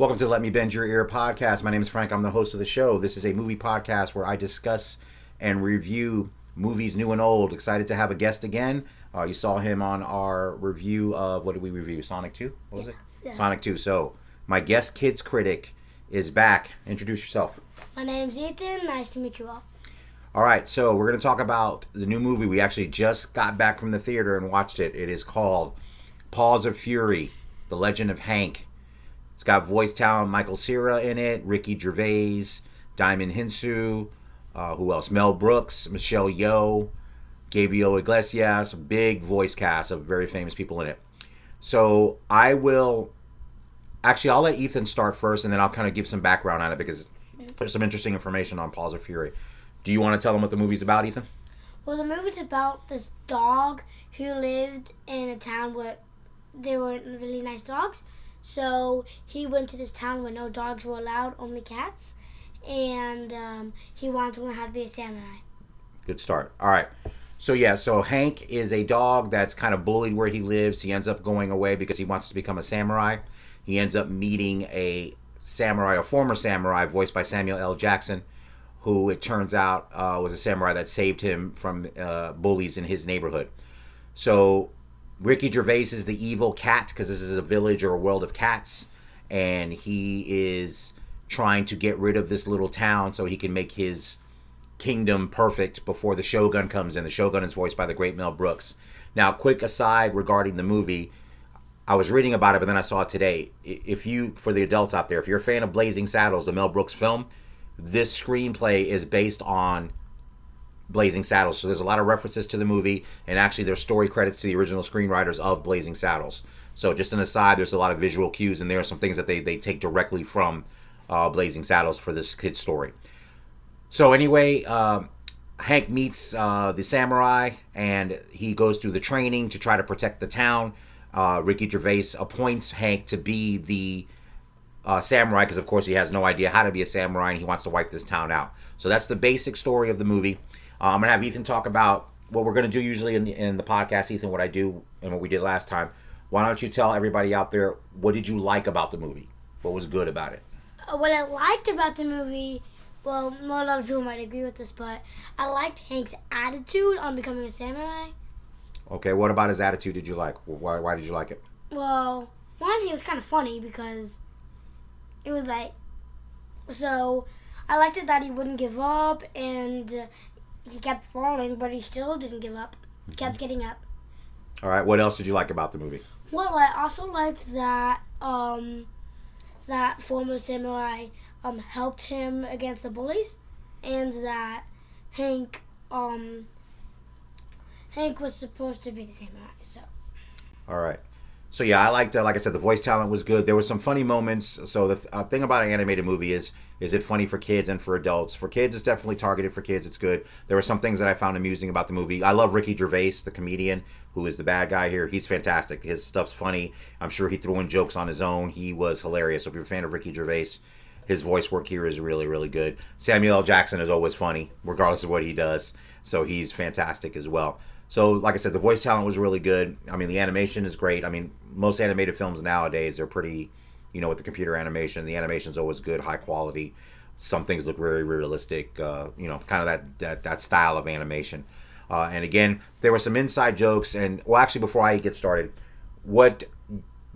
Welcome to Let Me Bend Your Ear podcast. My name is Frank. I'm the host of the show. This is a movie podcast where I discuss and review movies new and old. Excited to have a guest again. Uh, you saw him on our review of what did we review? Sonic 2? What was it? Yeah. Sonic 2. So, my guest kids critic is back. Introduce yourself. My name's Ethan. Nice to meet you all. All right, so we're going to talk about the new movie. We actually just got back from the theater and watched it. It is called Paws of Fury The Legend of Hank. It's got voice talent Michael Cera in it, Ricky Gervais, Djimon Hounsou, uh, who else? Mel Brooks, Michelle Yeoh, Gabriel Iglesias, big voice cast of very famous people in it. So I will actually I'll let Ethan start first, and then I'll kind of give some background on it because there's some interesting information on Paws of Fury. Do you want to tell them what the movie's about, Ethan? Well, the movie's about this dog who lived in a town where there weren't really nice dogs. So he went to this town where no dogs were allowed, only cats. And um, he wanted to learn how to be a samurai. Good start. All right. So yeah, so Hank is a dog that's kind of bullied where he lives. He ends up going away because he wants to become a samurai. He ends up meeting a samurai, a former samurai, voiced by Samuel L. Jackson, who it turns out uh, was a samurai that saved him from uh, bullies in his neighborhood. So Ricky Gervais is the evil cat because this is a village or a world of cats, and he is trying to get rid of this little town so he can make his kingdom perfect before the Shogun comes in. The Shogun is voiced by the great Mel Brooks. Now, quick aside regarding the movie, I was reading about it, but then I saw it today. If you, for the adults out there, if you're a fan of Blazing Saddles, the Mel Brooks film, this screenplay is based on Blazing Saddles. So there's a lot of references to the movie, and actually there's story credits to the original screenwriters of Blazing Saddles. So just an aside, there's a lot of visual cues, and there are some things that they, they take directly from uh, Blazing Saddles for this kid's story. So anyway, uh, Hank meets uh, the samurai, and he goes through the training to try to protect the town. Uh, Ricky Gervais appoints Hank to be the uh, samurai because, of course, he has no idea how to be a samurai, and he wants to wipe this town out. So that's the basic story of the movie. I'm gonna have Ethan talk about what we're gonna do usually in the, in the podcast. Ethan, what I do and what we did last time. Why don't you tell everybody out there what did you like about the movie? What was good about it? Uh, what I liked about the movie, well, not a lot of people might agree with this, but I liked Hank's attitude on becoming a samurai. Okay, what about his attitude did you like? Why, why did you like it? Well, one, he was kind of funny because it was like, so I liked it that he wouldn't give up and he kept falling, but he still didn't give up. He kept getting up. All right, what else did you like about the movie? Well, I also liked that um, that former samurai um, helped him against the bullies, and that Hank um, Hank was supposed to be the samurai. So All right. So yeah, I liked. Uh, like I said, the voice talent was good. There were some funny moments. So the th- uh, thing about an animated movie is, is it funny for kids and for adults? For kids, it's definitely targeted for kids. It's good. There were some things that I found amusing about the movie. I love Ricky Gervais, the comedian who is the bad guy here. He's fantastic. His stuff's funny. I'm sure he threw in jokes on his own. He was hilarious. So if you're a fan of Ricky Gervais, his voice work here is really, really good. Samuel L. Jackson is always funny, regardless of what he does. So he's fantastic as well. So, like I said, the voice talent was really good. I mean, the animation is great. I mean, most animated films nowadays are pretty, you know, with the computer animation, the animation's always good, high quality. Some things look very realistic, uh, you know, kind of that, that, that style of animation. Uh, and again, there were some inside jokes. And, well, actually, before I get started, what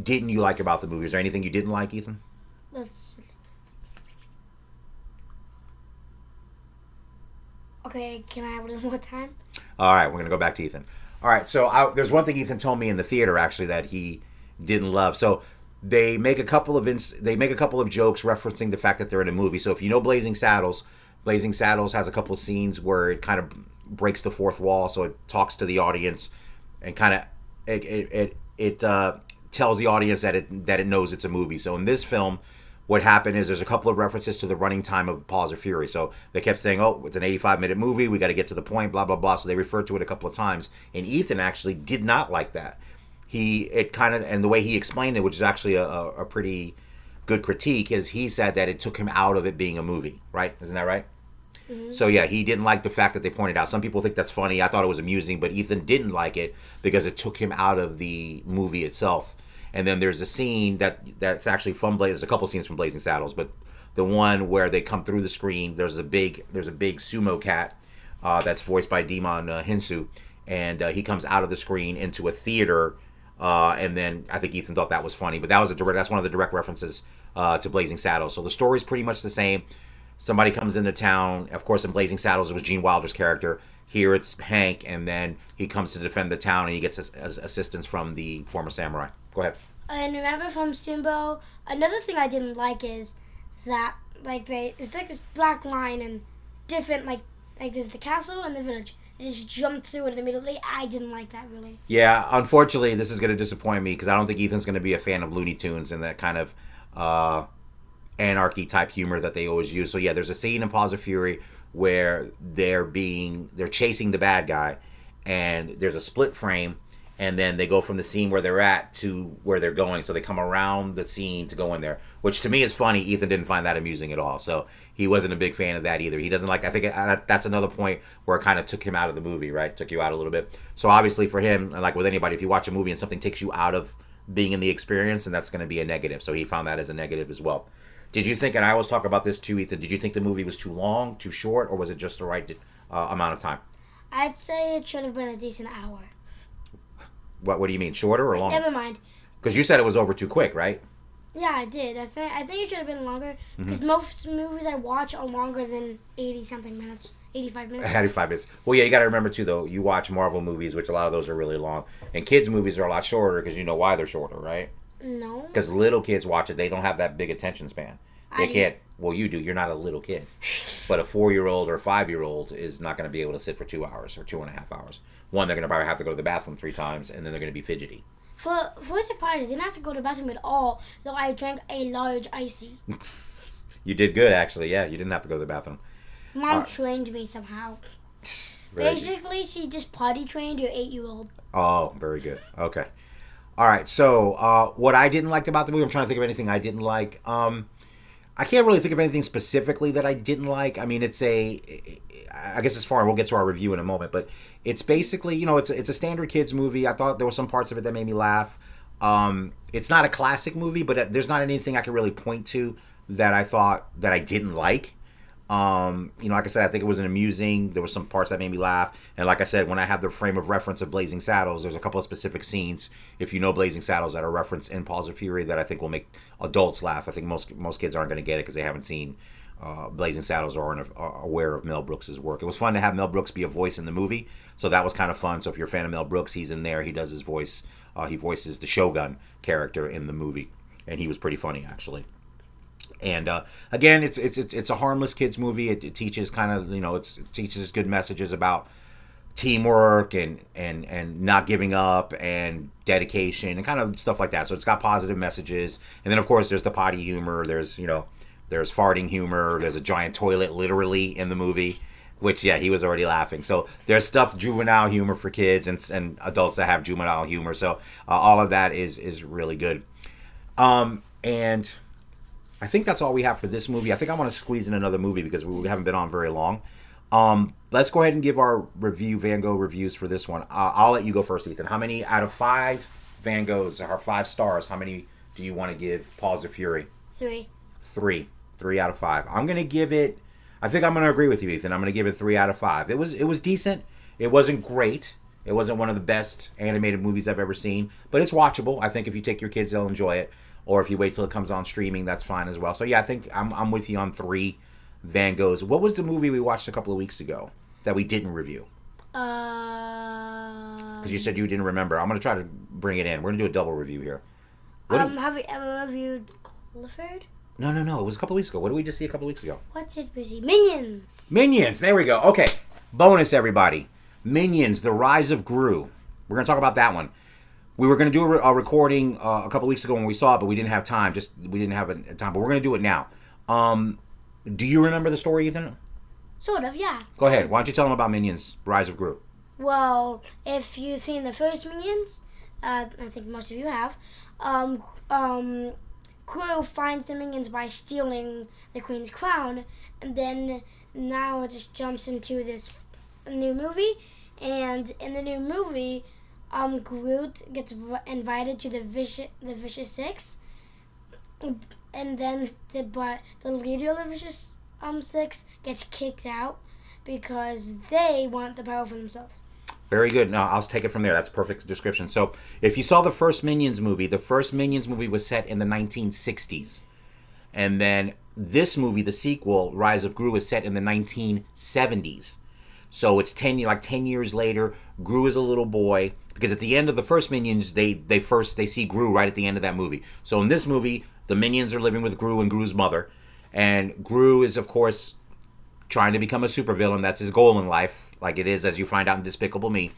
didn't you like about the movie? Is there anything you didn't like, Ethan? let's. Okay, can I have a little more time? All right, we're gonna go back to Ethan. All right, so I, there's one thing Ethan told me in the theater actually that he didn't love. So they make a couple of ins- they make a couple of jokes referencing the fact that they're in a movie. So if you know Blazing Saddles, Blazing Saddles has a couple of scenes where it kind of breaks the fourth wall, so it talks to the audience and kind of it it it, it uh, tells the audience that it that it knows it's a movie. So in this film, what happened is there's a couple of references to the running time of Paws of Fury. So they kept saying, "Oh, it's an 85 minute movie. We got to get to the point." Blah blah blah. So they referred to it a couple of times, and Ethan actually did not like that. He it kind of and the way he explained it, which is actually a, a, pretty good critique, is he said that it took him out of it being a movie. Right? Isn't that right? So yeah, he didn't like the fact that they pointed out. Some people think that's funny. I thought it was amusing, but Ethan didn't like it because it took him out of the movie itself. And then there's a scene that that's actually from Blazing. There's a couple scenes from Blazing Saddles, but the one where they come through the screen, there's a big there's a big sumo cat uh, that's voiced by Djimon uh, Hounsou, and uh, he comes out of the screen into a theater. Uh, and then I think Ethan thought that was funny, but that was a direct. That's one of the direct references uh, to Blazing Saddles. So the story's pretty much the same. Somebody comes into town. Of course, in Blazing Saddles, it was Gene Wilder's character. Here it's Hank, and then he comes to defend the town, and he gets as, as assistance from the former samurai. Go ahead. And remember from Sunbo, another thing I didn't like is that like they it's like this black line and different like like there's the castle and the village. Just jumped through it immediately. I didn't like that really. Yeah, unfortunately, this is going to disappoint me because I don't think Ethan's going to be a fan of Looney Tunes and that kind of uh, anarchy type humor that they always use. So yeah, there's a scene in Paws of Fury where they're being they're chasing the bad guy, and there's a split frame, and then they go from the scene where they're at to where they're going. So they come around the scene to go in there, which to me is funny. Ethan didn't find that amusing at all, so he wasn't a big fan of that either. He doesn't like. I think uh, that's another point where it kind of took him out of the movie, right? Took you out a little bit. So obviously for him, like with anybody, if you watch a movie and something takes you out of being in the experience, and that's going to be a negative. So he found that as a negative as well. Did you think, and I always talk about this too, Ethan, did you think the movie was too long, too short, or was it just the right uh, amount of time? I'd say it should have been a decent hour. What What do you mean, shorter or longer? Never mind. Because you said it was over too quick, right? Yeah, I did. I think I think it should have been longer Mm-hmm. because most movies I watch are longer than eighty something minutes, eighty five minutes. 95 minutes. Well, yeah, you got to remember too, though. You watch Marvel movies, which a lot of those are really long, and kids' movies are a lot shorter because you know why they're shorter, right? No, Because little kids watch it, they don't have that big attention span. They I- can't. Well, you do. You're not a little kid, but a four year old or a five year old is not going to be able to sit for two hours or two and a half hours. One, they're going to probably have to go to the bathroom three times, and then they're going to be fidgety. For for surprise, I didn't have to go to the bathroom at all. Though I drank a large icy. You did good, actually. Yeah, you didn't have to go to the bathroom. Mom Alright. trained me somehow. Very good. Basically, she just potty trained your eight year old. Oh, very good. Okay. All right. So, uh, what I didn't like about the movie, I'm trying to think of anything I didn't like. Um, I can't really think of anything specifically that I didn't like. I mean, it's a, I guess it's far. We'll get to our review in a moment, but it's basically, you know, it's a, it's a standard kids movie. I thought there were some parts of it that made me laugh. Um, it's not a classic movie, but there's not anything I can really point to that I thought that I didn't like. Um, you know, like I said, I think it was an amusing. There were some parts that made me laugh, and like I said, when I have the frame of reference of Blazing Saddles, there's a couple of specific scenes. If you know Blazing Saddles, that are referenced in Paws of Fury, that I think will make adults laugh. I think most most kids aren't going to get it because they haven't seen uh, Blazing Saddles aren't are aware of Mel Brooks's work. It was fun to have Mel Brooks be a voice in the movie, so that was kind of fun. So if you're a fan of Mel Brooks, he's in there. He does his voice. Uh, he voices the Shogun character in the movie, and he was pretty funny actually. And uh, again, it's, it's it's it's a harmless kids movie. It, it teaches kind of you know it's, it teaches good messages about teamwork and and and not giving up and dedication and kind of stuff like that. So it's got positive messages. And then of course there's the potty humor. There's you know there's farting humor. There's a giant toilet literally in the movie. Which yeah, he was already laughing. So there's stuff juvenile humor for kids and, and adults that have juvenile humor. So uh, all of that is is really good. Um, and I think that's all we have for this movie. I think I want to squeeze in another movie because we haven't been on very long. Um, let's go ahead and give our review Van Gogh reviews for this one. Uh, I'll let you go first, Ethan. How many out of five Van Goghs are five stars? How many do you want to give Paws of Fury? Three. Three. Three out of five. I'm gonna give it. I think I'm gonna agree with you, Ethan. I'm gonna give it three out of five. It was it was decent. It wasn't great. It wasn't one of the best animated movies I've ever seen, but it's watchable. I think if you take your kids, they'll enjoy it. Or if you wait till it comes on streaming, that's fine as well. So yeah, I think I'm, I'm with you on three Van Goghs. What was the movie we watched a couple of weeks ago that we didn't review? Uh, Because you said you didn't remember. I'm gonna try to bring it in. We're gonna do a double review here. What um, have you ever reviewed Clifford? No, no, no. It was a couple weeks ago. What did we just see a couple weeks ago? What did we see? Minions. Minions. There we go. Okay. Bonus, everybody. Minions: The Rise of Gru. We're gonna talk about that one. We were gonna do a, re- a recording uh, a couple weeks ago when we saw it, but we didn't have time. Just we didn't have a, a time. But we're gonna do it now. Um, do you remember the story, Ethan? Sort of, yeah. Go ahead. Why don't you tell them about Minions: Rise of Gru? Well, if you've seen the first Minions, uh, I think most of you have. Um, um, Gru finds the Minions by stealing the Queen's crown, and then now it just jumps into this new movie. And in the new movie, um, Groot gets invited to the vicious the vicious six, and then the but the leader of the vicious um six gets kicked out because they want the power for themselves. Very good. No, I'll take it from there. That's a perfect description. So, if you saw the first Minions movie, the first Minions movie was set in the 1960s. And then this movie, the sequel, Rise of Gru, is set in the 1970s. So it's 10 like 10 years later, Gru is a little boy because at the end of the first Minions, they they first they see Gru right at the end of that movie. So in this movie, the Minions are living with Gru and Gru's mother, and Gru is of course trying to become a supervillain. That's his goal in life, like it is as you find out in Despicable Me.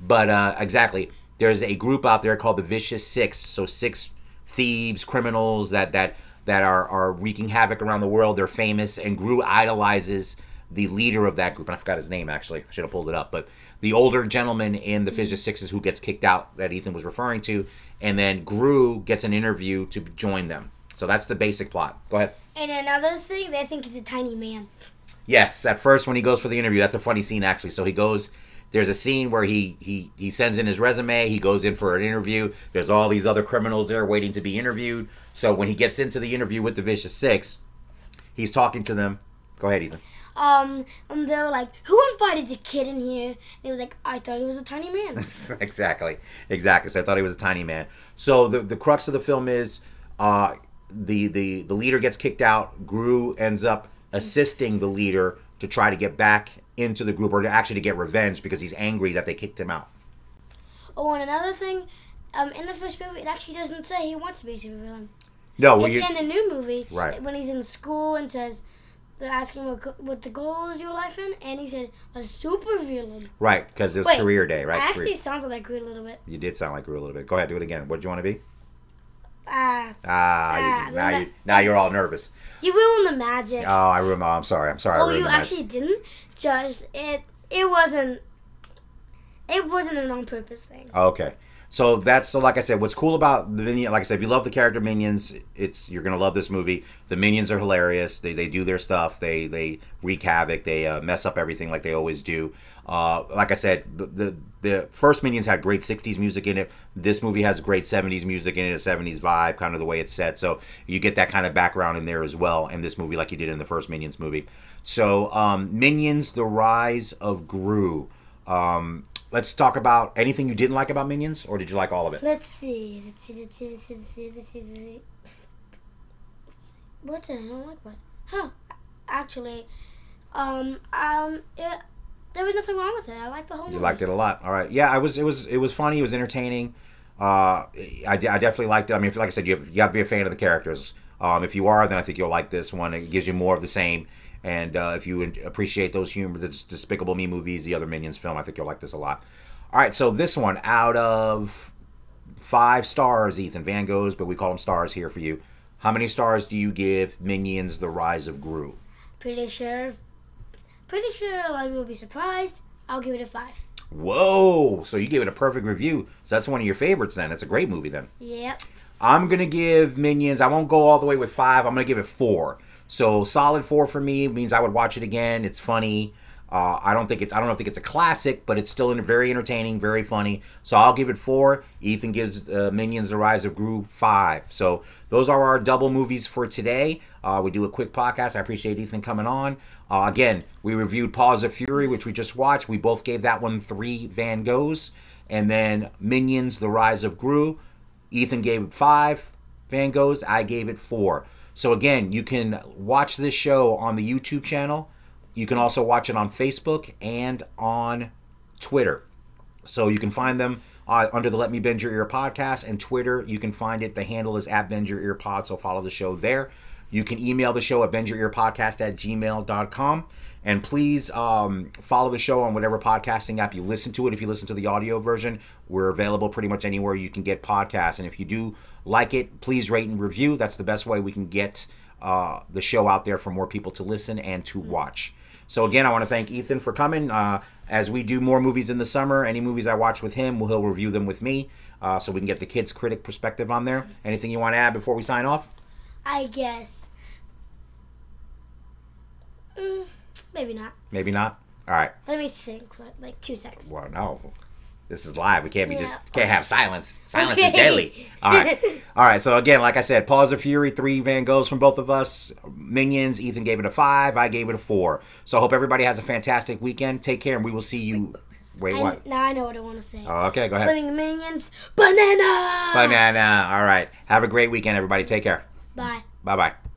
But uh, exactly, there's a group out there called the Vicious Six. So six thieves, criminals that that that are are wreaking havoc around the world. They're famous, and Gru idolizes the leader of that group. And I forgot his name actually. I should have pulled it up, but the older gentleman in the Vicious Sixes who gets kicked out that Ethan was referring to, and then Gru gets an interview to join them. So that's the basic plot. Go ahead. And another thing, they think he's a tiny man. Yes, at first when he goes for the interview, that's a funny scene actually. So he goes. There's a scene where he he he sends in his resume. He goes in for an interview. There's all these other criminals there waiting to be interviewed. So when he gets into the interview with the Vicious Six, he's talking to them. Go ahead, Ethan. Um, and they were like, "Who invited the kid in here?" And he was like, "I thought he was a tiny man." exactly, exactly. So I thought he was a tiny man. So the the crux of the film is, uh, the the the leader gets kicked out. Gru ends up assisting the leader to try to get back into the group, or to actually to get revenge because he's angry that they kicked him out. oh, and another thing, um, in the first movie, it actually doesn't say he wants to be a supervillain. No, well, it's you, in the new movie, Right. When he's in school and says, they're asking what what the goal is your life in, and he said a supervillain. right because it was Wait, career day, right? It actually Career- sounds like Groot a little bit. you did sound like Gru a little bit. Go ahead, do it again. What do you want to be? Ah, Ah, Ah, you, now you now you're all nervous. you ruined the magic. Oh, I ruined. Oh, I'm sorry. I'm sorry. Oh, you the magic. actually didn't. Just it. It wasn't. It wasn't an on purpose thing. Okay. So that's so like I said, what's cool about the minion like I said, if you love the character minions, it's you're gonna love this movie. The minions are hilarious. They, they do their stuff. They they wreak havoc. They uh, mess up everything like they always do. Uh, like I said, the, the the first Minions had great '60s music in it. This movie has great '70s music in it, a '70s vibe, kind of the way it's set. So you get that kind of background in there as well in this movie, like you did in the first Minions movie. So um, Minions: The Rise of Gru. Um, let's talk about anything you didn't like about Minions, or did you like all of it? Let's see. Let's see. Let's see. Let's see. Let's see. Let's see. Let's see. What did I don't like what? Huh? Actually, um, um, it, there was nothing wrong with it. I liked the whole You movie. liked it a lot. All right. Yeah, I was. It was. It was funny. It was entertaining. Uh, I, I definitely liked it. I mean, like I said, you have, you have to be a fan of the characters. Um, if you are, then I think you'll like this one. It gives you more of the same. And uh, if you appreciate those humor, the Despicable Me movies, the other Minions film, I think you'll like this a lot. All right. So this one, out of five stars, Ethan Van Goghs, but we call them stars here for you. How many stars do you give Minions: The Rise of Gru? Pretty sure. Pretty sure a lot of people will be surprised. I'll give it a five. Whoa! So you gave it a perfect review. So that's one of your favorites. Then it's a great movie. Then. Yep. I'm gonna give Minions. I won't go all the way with five. I'm gonna give it four. So solid four for me means I would watch it again. It's funny. Uh, I don't think it's. I don't think it's a classic, but it's still very entertaining, very funny. So I'll give it four. Ethan gives uh, Minions: The Rise of Gru five. So those are our double movies for today. Uh, we do a quick podcast. I appreciate Ethan coming on. Uh, again, we reviewed Paws of Fury, which we just watched. We both gave that one three Van Goghs, and then Minions: The Rise of Gru. Ethan gave it five Van Goghs. I gave it four. So again, you can watch this show on the YouTube channel. You can also watch it on Facebook and on Twitter. So you can find them uh, under the Let Me Bend Your Ear podcast and Twitter. You can find it. The handle is at Bend Your Ear Pod. So follow the show there. You can email the show at bendyourearpodcast at gmail.com. And please um, follow the show on whatever podcasting app you listen to it. If you listen to the audio version, we're available pretty much anywhere you can get podcasts. And if you do like it, please rate and review. That's the best way we can get uh, the show out there for more people to listen and to watch. So again, I want to thank Ethan for coming. Uh, as we do more movies in the summer, any movies I watch with him, he'll review them with me, uh, so we can get the kids' critic perspective on there. Anything you want to add before we sign off? I guess. Mm, maybe not. Maybe not. All right. Let me think. for Like two seconds. Well, no. This is live. We can't be just can't have silence. Silence is Okay. deadly. All right, all right. So again, like I said, Paws of Fury, three Van Goghs from both of us. Minions. Ethan gave it a five. I gave it a four. So I hope everybody has a fantastic weekend. Take care, and we will see you. Wait, I, what? now I know what I want to say. Oh, okay, go ahead. Flaming minions, banana. Banana. All right. Have a great weekend, everybody. Take care. Bye. Bye bye.